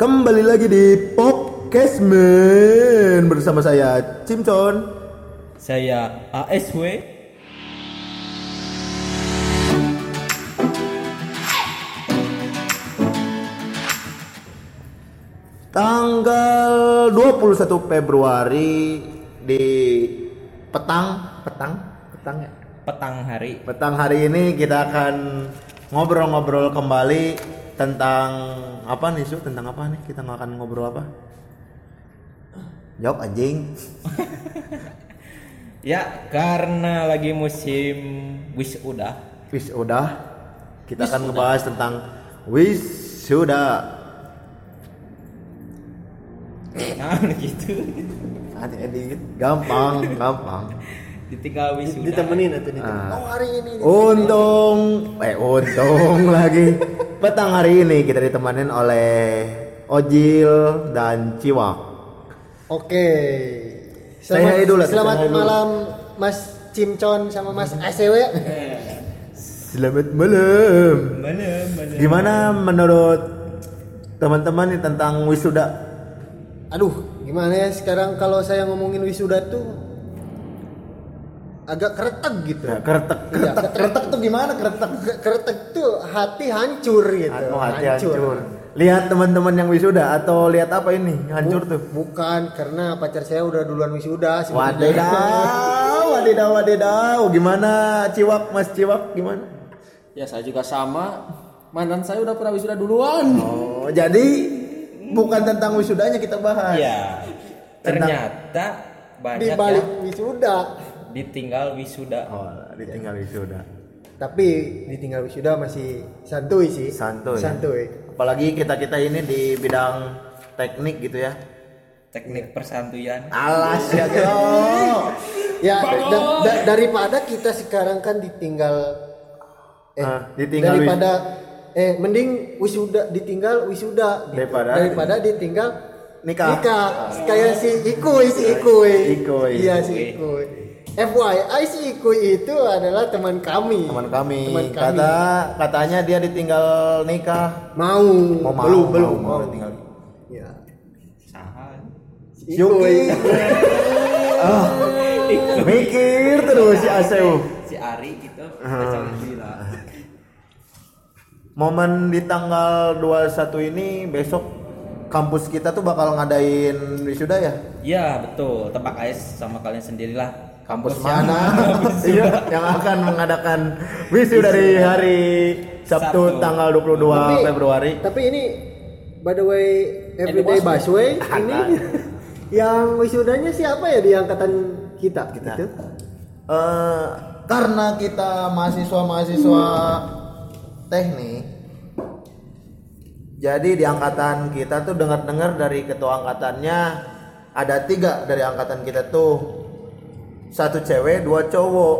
Kembali lagi di Popcastman bersama saya Cimcon. Saya ASW. Tanggal 21 Februari di petang, petang, petang ya. Petang hari. Petang hari ini kita akan ngobrol-ngobrol kembali tentang apa nih Su? Tentang apa nih? Kita akan ngobrol apa? Jawab anjing. Ya, karena lagi musim wisuda. Wis udah. Kita akan ngebahas tentang wisuda. Nah, gitu. Nanti edit gampang, gampang. Ditinggal wisuda. ditemenin atau ditemenin. Ah. Oh hari ini. Untung, eh untung lagi. Petang hari ini kita ditemenin oleh Ojil dan Ciwak. Oke. Say hi dulu, Selamat dulu. malam Mas Cimcon sama Mas ACW. Selamat malam. Mana, mana. Gimana menurut teman-teman nih tentang wisuda? Aduh, gimana ya sekarang kalau saya ngomongin wisuda tuh agak keretek gitu. Ya, keretek, Iya, keretek, keretek tuh gimana keretek? Ke- Keretek tuh hati hancur gitu. Atau hati hancur. Lihat teman-teman yang wisuda atau lihat apa ini hancur tuh? Bukan karena pacar saya udah duluan wisuda. Wadidaw, wadidaw, wadidaw. Gimana Ciwak, Mas Ciwak gimana? Ya saya juga sama. Mantan saya udah pernah wisuda duluan. Oh, jadi bukan tentang wisudanya kita bahas. Ya. Ternyata Di banyak balik yang wisuda. Ditinggal wisuda. Oh, ditinggal wisuda. Tapi ditinggal wisuda masih santuy sih. Santuy. Santuy. Apalagi kita-kita ini di bidang teknik gitu ya. Teknik persantuyan. Alas ya. Ya da- da- daripada kita sekarang kan ditinggal eh Ah, ditinggal daripada eh mending wisuda ditinggal wisuda gitu. Daripada- daripada ditinggal Nikah. nikah kayak si Ikuy si Ikuy Ikuy. iya si Ikuy FYI si Ikuy itu adalah teman kami Teman kami. Teman kami. Kata katanya dia ditinggal nikah. mau Mau mau, belum mau, belum mau mau ditinggal. ya Sahan. si Yuki. Ah, mikir terus si Aseu. Si Ari gitu. Ah. Gila. Momen di tanggal 21 ini besok kampus kita tuh bakal ngadain wisuda ya? Ya, betul. Tebak aja sama kalian sendirilah. Kampus mana? Iya, yang akan mengadakan wisuda dari hari Sabtu, Sabtu. tanggal 22 Tapi- Februari. Tapi ini by the way everyday busway ini yang wisudanya siapa ya di angkatan kita? Kita. Gitu? Eh, karena kita mahasiswa-mahasiswa teknik jadi di angkatan kita tuh dengar-dengar dari ketua angkatannya ada tiga dari angkatan kita tuh satu cewek dua cowok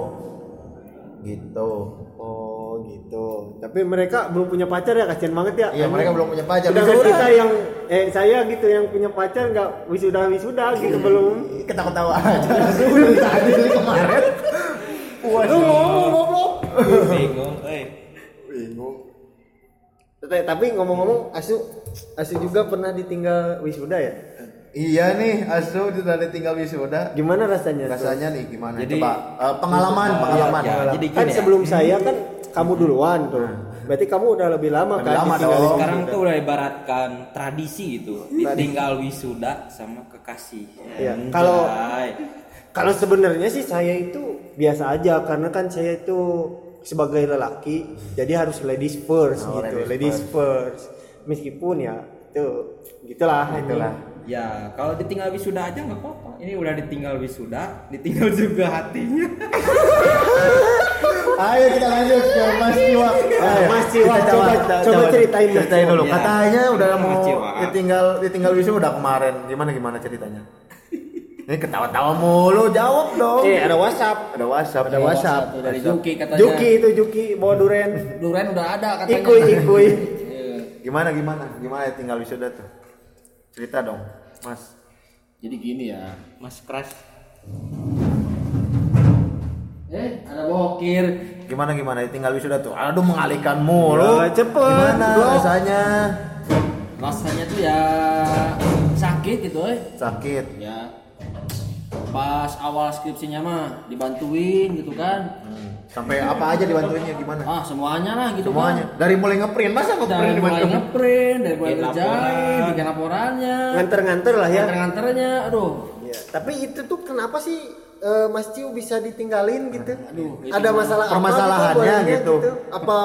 gitu Oh gitu. Tapi mereka belum punya pacar ya kasihan banget ya. iya mereka belum punya pacar Sedangkan Wisuda. kita yang eh saya gitu yang punya pacar nggak wisuda wisuda gitu belum. ketawa-tawa aja langsung tadi kemarin Wah, Lu ngomong goblok. Bingung, eh. bingung Tapi- Tapi ngomong-ngomong Asu Asu juga pernah ditinggal wisuda ya? Iya nih Asu sudah ditinggal wisuda Gimana rasanya? Rasanya nih gimana Jadi- coba Eh, pengalaman pengalaman Ya, jadi kan gini ya. sebelum saya kan kamu duluan tuh. Berarti kamu udah lebih lama Lebih kan lama dong. Sekarang tuh udah ibaratkan tradisi gitu. Ditinggal wisuda sama kekasih. Iya, kalau- Kalau sebenarnya sih saya itu biasa aja karena kan saya itu sebagai lelaki jadi harus ladies first Oh, gitu, ladies ladies, first. Meskipun ya itu gitulah Itulah. Ya, kalau ditinggal wisuda aja nggak apa-apa. Ini udah ditinggal wisuda, ditinggal juga hatinya. Ayo kita lanjut ke Mas Ciwa. Ayo, Mas Ciwa, kita coba- coba ceritain, ceritain dulu. Ya. Katanya udah mau ditinggal ditinggal wisuda kemarin. Gimana gimana ceritanya? Ini ketawa-tawa mulu, jawab dong. Eh ada WhatsApp. Ada WhatsApp. Ada WhatsApp. Satu dari Juki katanya. Juki itu Juki bawa duren. Duren udah ada katanya. Ikuy ikuy. Iya. Gimana gimana? Gimana tinggal wisuda tuh? Cerita dong, Mas. Jadi gini ya. Mas Crush. Eh, ada bokir. Gimana gimana tinggal wisuda tuh? Aduh mengalihkan mulu. Ya, cepet, Gimana bro. rasanya? rasanya tuh ya sakit gitu eh sakit ya pas awal skripsinya mah dibantuin gitu kan sampai apa aja dibantuinnya gimana? Ah semuanya lah gitu semuanya. kan. Dari mulai ngeprint masa dari ngeprint mulai dibantuin ngeprint dari mulai ngerjain bikin laporannya. Nganter-nganter lah ya. Nganter-nganternya aduh. Iya, tapi itu tuh kenapa sih eh, Mas Ciu bisa ditinggalin gitu? Aduh, Ada masalah apa permasalahannya gitu, bolehnya gitu. Apa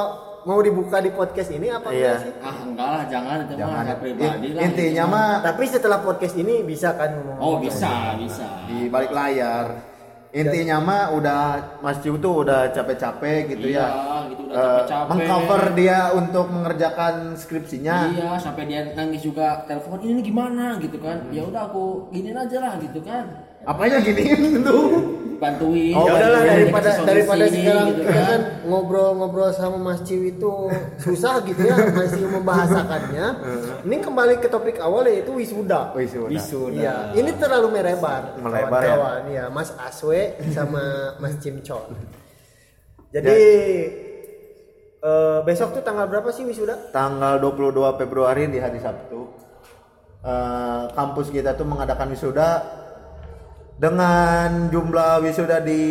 mau dibuka di podcast ini apa Iya. enggak sih? ah enggak lah jangan itu mah jangan. hal pribadi In- lah. Intinya gitu mah Tapi setelah podcast ini bisa kan? Ngomong? oh bisa bisa. Di balik layar intinya mah udah Mas Ciu tuh udah capek-capek gitu iya ya. gitu udah capek-capek. Mengcover dia untuk mengerjakan skripsinya. Iya, sampai dia nangis juga telepon ini gimana? gitu kan. Ya udah aku giniin aja lah gitu kan. Apanya giniin tuh Bantuin. Oh, ya udahlah bantuin, daripada daripada sekarang gitu ya kan ngobrol-ngobrol sama Mas Ciu itu susah gitu ya Mas Ciu membahasakannya. ini kembali ke topik awal yaitu wisuda. Wih, sudah. Wisuda. Iya, ini terlalu melebar. Melebar ya? Iya, Mas Aswe sama Mas Cimcon. Jadi eh, besok tuh tanggal berapa sih wisuda? tanggal 22 Februari di hari Sabtu eh, kampus kita tuh mengadakan wisuda dengan jumlah wisuda di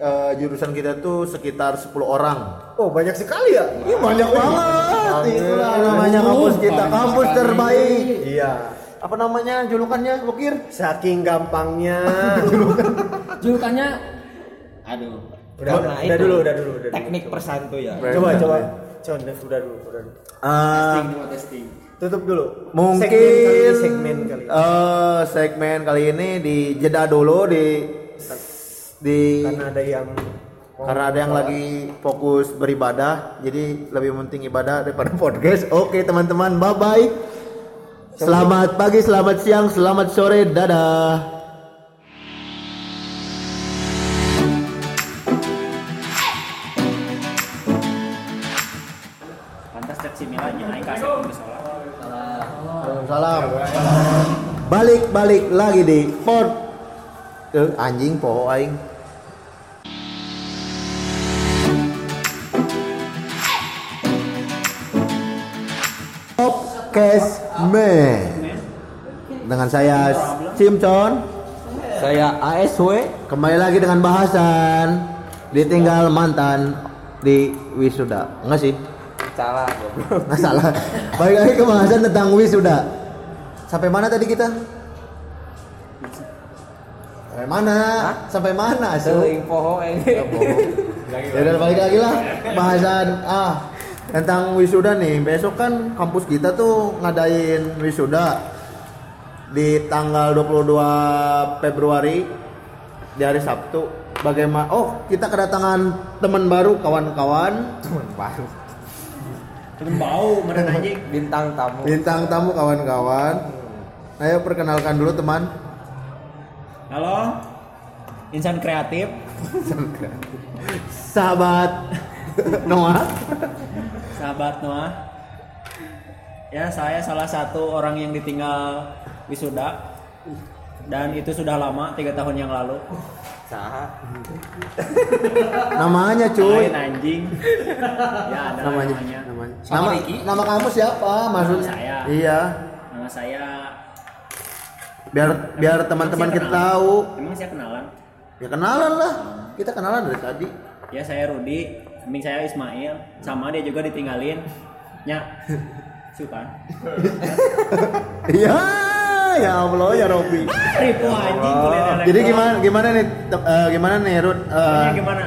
eh, jurusan kita tuh sekitar 10 orang. Oh, banyak sekali ya? Ini banyak banget. Itulah namanya kampus kita, kampus terbaik. Iya. Apa namanya julukannya, Bukir? Saking gampangnya. Julukannya aduh. udah, Oh, udah, nah, udah dulu, udah dulu, udah dulu. Teknik persantu ya. Coba, coba. Con, udah dulu, udah dulu. Eh, Testing, testing. Tutup dulu. mungkin segmen kali ini, segmen kali ini. eh, segmen kali ini di jeda dulu di di Karena ada yang karena ada yang lagi fokus beribadah jadi lebih penting ibadah daripada podcast oke teman-teman bye bye selamat pagi selamat siang selamat sore dadah Pantas cek aing kasih sholat. Salam balik balik lagi di pod. Ke anjing po aing. Podcast Man. Dengan saya Simcon. Saya ASW. kembali lagi dengan bahasan ditinggal mantan di wisuda. Enggak sih Salah, goblok. nggak salah. Balik lagi ke bahasan tentang wisuda sampai mana tadi kita? Sampai mana? Sampai mana Seuing poho ini. ya udah balik lagi lah. Bahasan ah tentang wisuda nih. Besok kan kampus kita tuh ngadain wisuda di tanggal 22 Februari di hari Sabtu. Bagaimana? Oh kita kedatangan teman baru kawan-kawan. Temen baru. Temen bau, meren anjing. bintang tamu. bintang tamu kawan-kawan ayo perkenalkan dulu teman Halo. Insan kreatif. sahabat Noah Sahabat Noah. Ya, saya salah satu orang yang ditinggal wisuda. Dan itu sudah lama, tiga tahun yang lalu. Saha. namanya cuy Lain anjing. ya, ada namanya namanya. namanya nama nama kamu siapa maksudnya saya. iya Nama saya biar biar teman-teman Emang kita saya tahu Emang saya kenalan? ya kenalan lah kita kenalan dari tadi Ya saya Rudi, samping saya Ismail, sama dia juga ditinggalin. Ya, sukan. iya ya Allah ya Robi Ribu anjing kuliah elektro. jadi gimana gimana nih te- eh, gimana nih Rud Eh, Pokoknya gimana?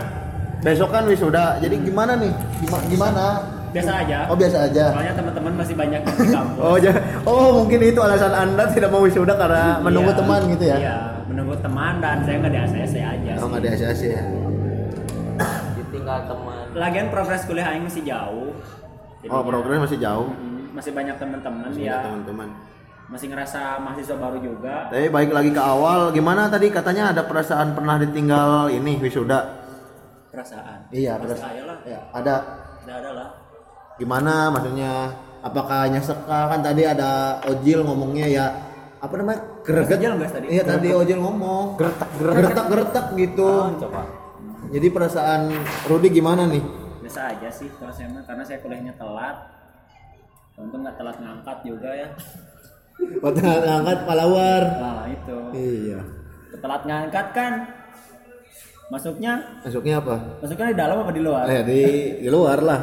besok kan wisuda jadi gimana nih Gima- gimana Biasa aja. oh biasa aja Soalnya teman-teman masih banyak di kampus. oh ja- oh mungkin itu alasan anda tidak mau wisuda karena menunggu Iya, teman gitu ya Iya, menunggu teman dan saya nggak di ACC aja. oh sih. nggak di ACC ya Ditinggal teman. Lagian progres kuliah aing masih jauh. Jadinya, oh progres masih jauh masih banyak teman-teman ya. teman-teman Masih ngerasa mahasiswa baru juga. Tapi baik lagi ke awal, gimana tadi katanya ada perasaan pernah ditinggal ini wisuda? Perasaan. Iya, perasaan. ada. Ya, ada. Tidak ada lah. Gimana maksudnya? Apakah nyesek kah? kan tadi ada Ojil ngomongnya ya apa namanya? Greget. Nggak tadi? Iya tadi Ojil ngomong. Gertak gertak gertak gitu. coba. Jadi perasaan Rudi gimana nih? Biasa aja sih kalau saya karena saya kuliahnya telat. untung nggak telat ngangkat juga ya Waktu ngangkat palawar. nah itu. Iya. telat ngangkat kan masuknya? Masuknya apa? masuknya di dalam apa di luar? Eh di di luar lah.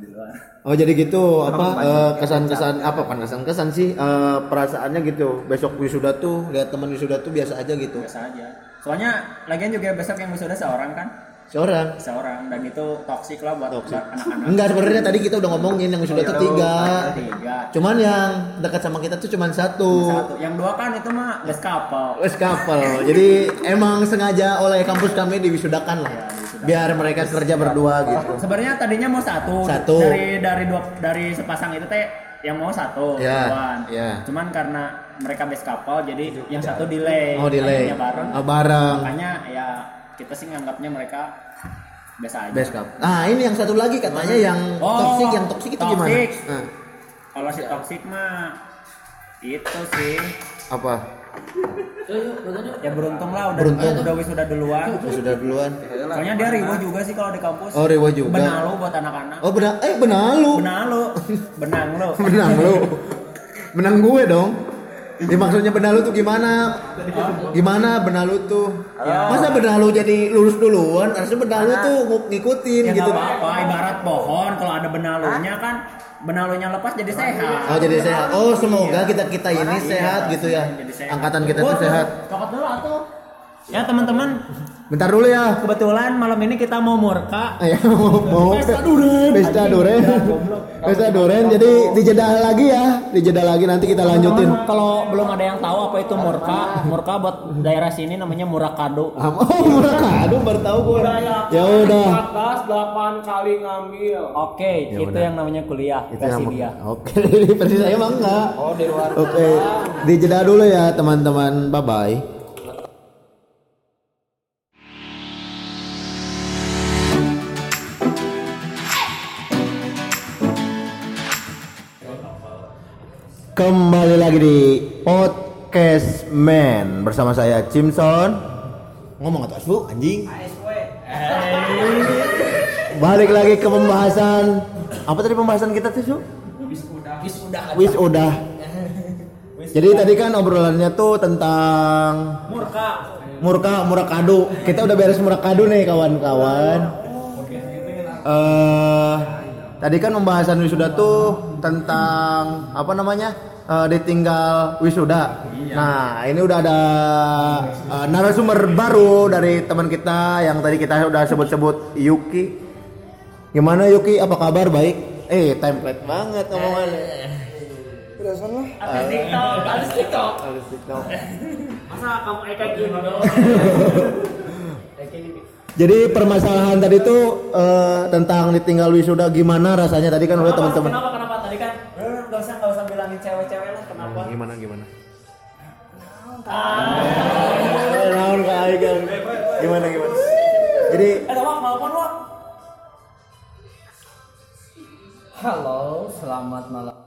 di luar. Oh jadi gitu. Apa eh, kesan-kesan apa kan kesan-kesan sih eh, perasaannya gitu? Besok wisuda tuh lihat teman wisuda tuh biasa aja gitu. Biasa aja. Soalnya lagian juga besok yang wisuda seorang kan seorang. Seorang. Dan itu toksik lah buat buat anak-anak. Enggak sebenarnya tadi kita udah ngomongin yang wisuda tuh tiga tiga cuman yang dekat sama kita tuh cuman satu. Satu. Yang dua kan itu mah best couple Wes couple jadi emang sengaja oleh kampus kami diwisudakan lah. Biar mereka kerja berdua gitu. Sebenarnya tadinya mau satu, Satu. dari dari dua dari sepasang itu teh yang mau satu Ya, duluan. ya. cuman karena mereka best couple jadi yang satu delay. Oh delay. Bareng. Oh, bareng. Makanya ya kita sih nganggapnya mereka biasa aja. Best couple nah ini yang satu lagi katanya yang Oh, toxic yang toxic itu gimana? toxic. Nah, kalau si toxic mah itu sih. Apa? Ya beruntung lah udah Beruntung. udah wisuda duluan. Sudah duluan. Soalnya dia ribu juga sih kalau di kampus. Oh Rewa juga. Benalu buat anak-anak. Oh benar eh benalu. Benalu. Benang lo menang lu. Menang gue dong Ini maksudnya benalu tuh gimana? Gimana benalu tuh? Masa benalu jadi lurus duluan? Harusnya benalu tuh ng- ngikutin ya gitu. apa-apa ibarat pohon kalau ada benalunya kan benalunya lepas jadi sehat Oh jadi sehat. Oh semoga kita kita ini sehat gitu ya. jadi sehat. Angkatan kita tuh sehat. cokot dulu atuh ya teman-teman Bentar dulu ya. kebetulan malam ini kita mau murka Ayo mau mau Pesta duren. Pesta duren. Pesta duren. Jadi dijedah lagi ya. Dijedah lagi nanti kita lanjutin. Kalau belum ada yang tahu apa itu murka murka buat daerah sini namanya murakado Oh murah kado baru tahu gue. Ya udah. 14 8 kali ngambil. oke Ya itu yang namanya kuliah Itu versi yang dia Oke, versi saya emang enggak. Oh, di luar. Oke, dijeda dulu ya teman-teman. Bye bye. Kembali lagi di Podcast Man bersama saya Cimson. Ngomong atau asu anjing? Balik lagi ke pembahasan apa tadi pembahasan kita tuh, Su? Wis udah. Jadi tadi kan obrolannya tuh tentang murka murka murakado. Kita udah beres murakado nih kawan-kawan. Eh tadi kan pembahasan wisuda tuh tentang apa namanya? Eh, ditinggal wisuda. Nah, ini udah ada eh, narasumber baru dari teman kita yang tadi kita udah sebut-sebut Yuki. Gimana Yuki? Apa kabar? Baik. Eh, template banget omongannya. Artis TikTok, artis TikTok. Harus TikTok. Masa kamu kayak gini dong? Jadi permasalahan tadi tuh eh, tentang ditinggal wisuda gimana rasanya tadi kan udah teman-teman. Kenapa kenapa tadi kan? eh, Gak usah gak usah bilangin cewek-cewek lah kenapa? Gimana gimana? Naon ka aing kan? Gimana gimana? Jadi Eh, wak, mau apa wak? Halo, selamat malam.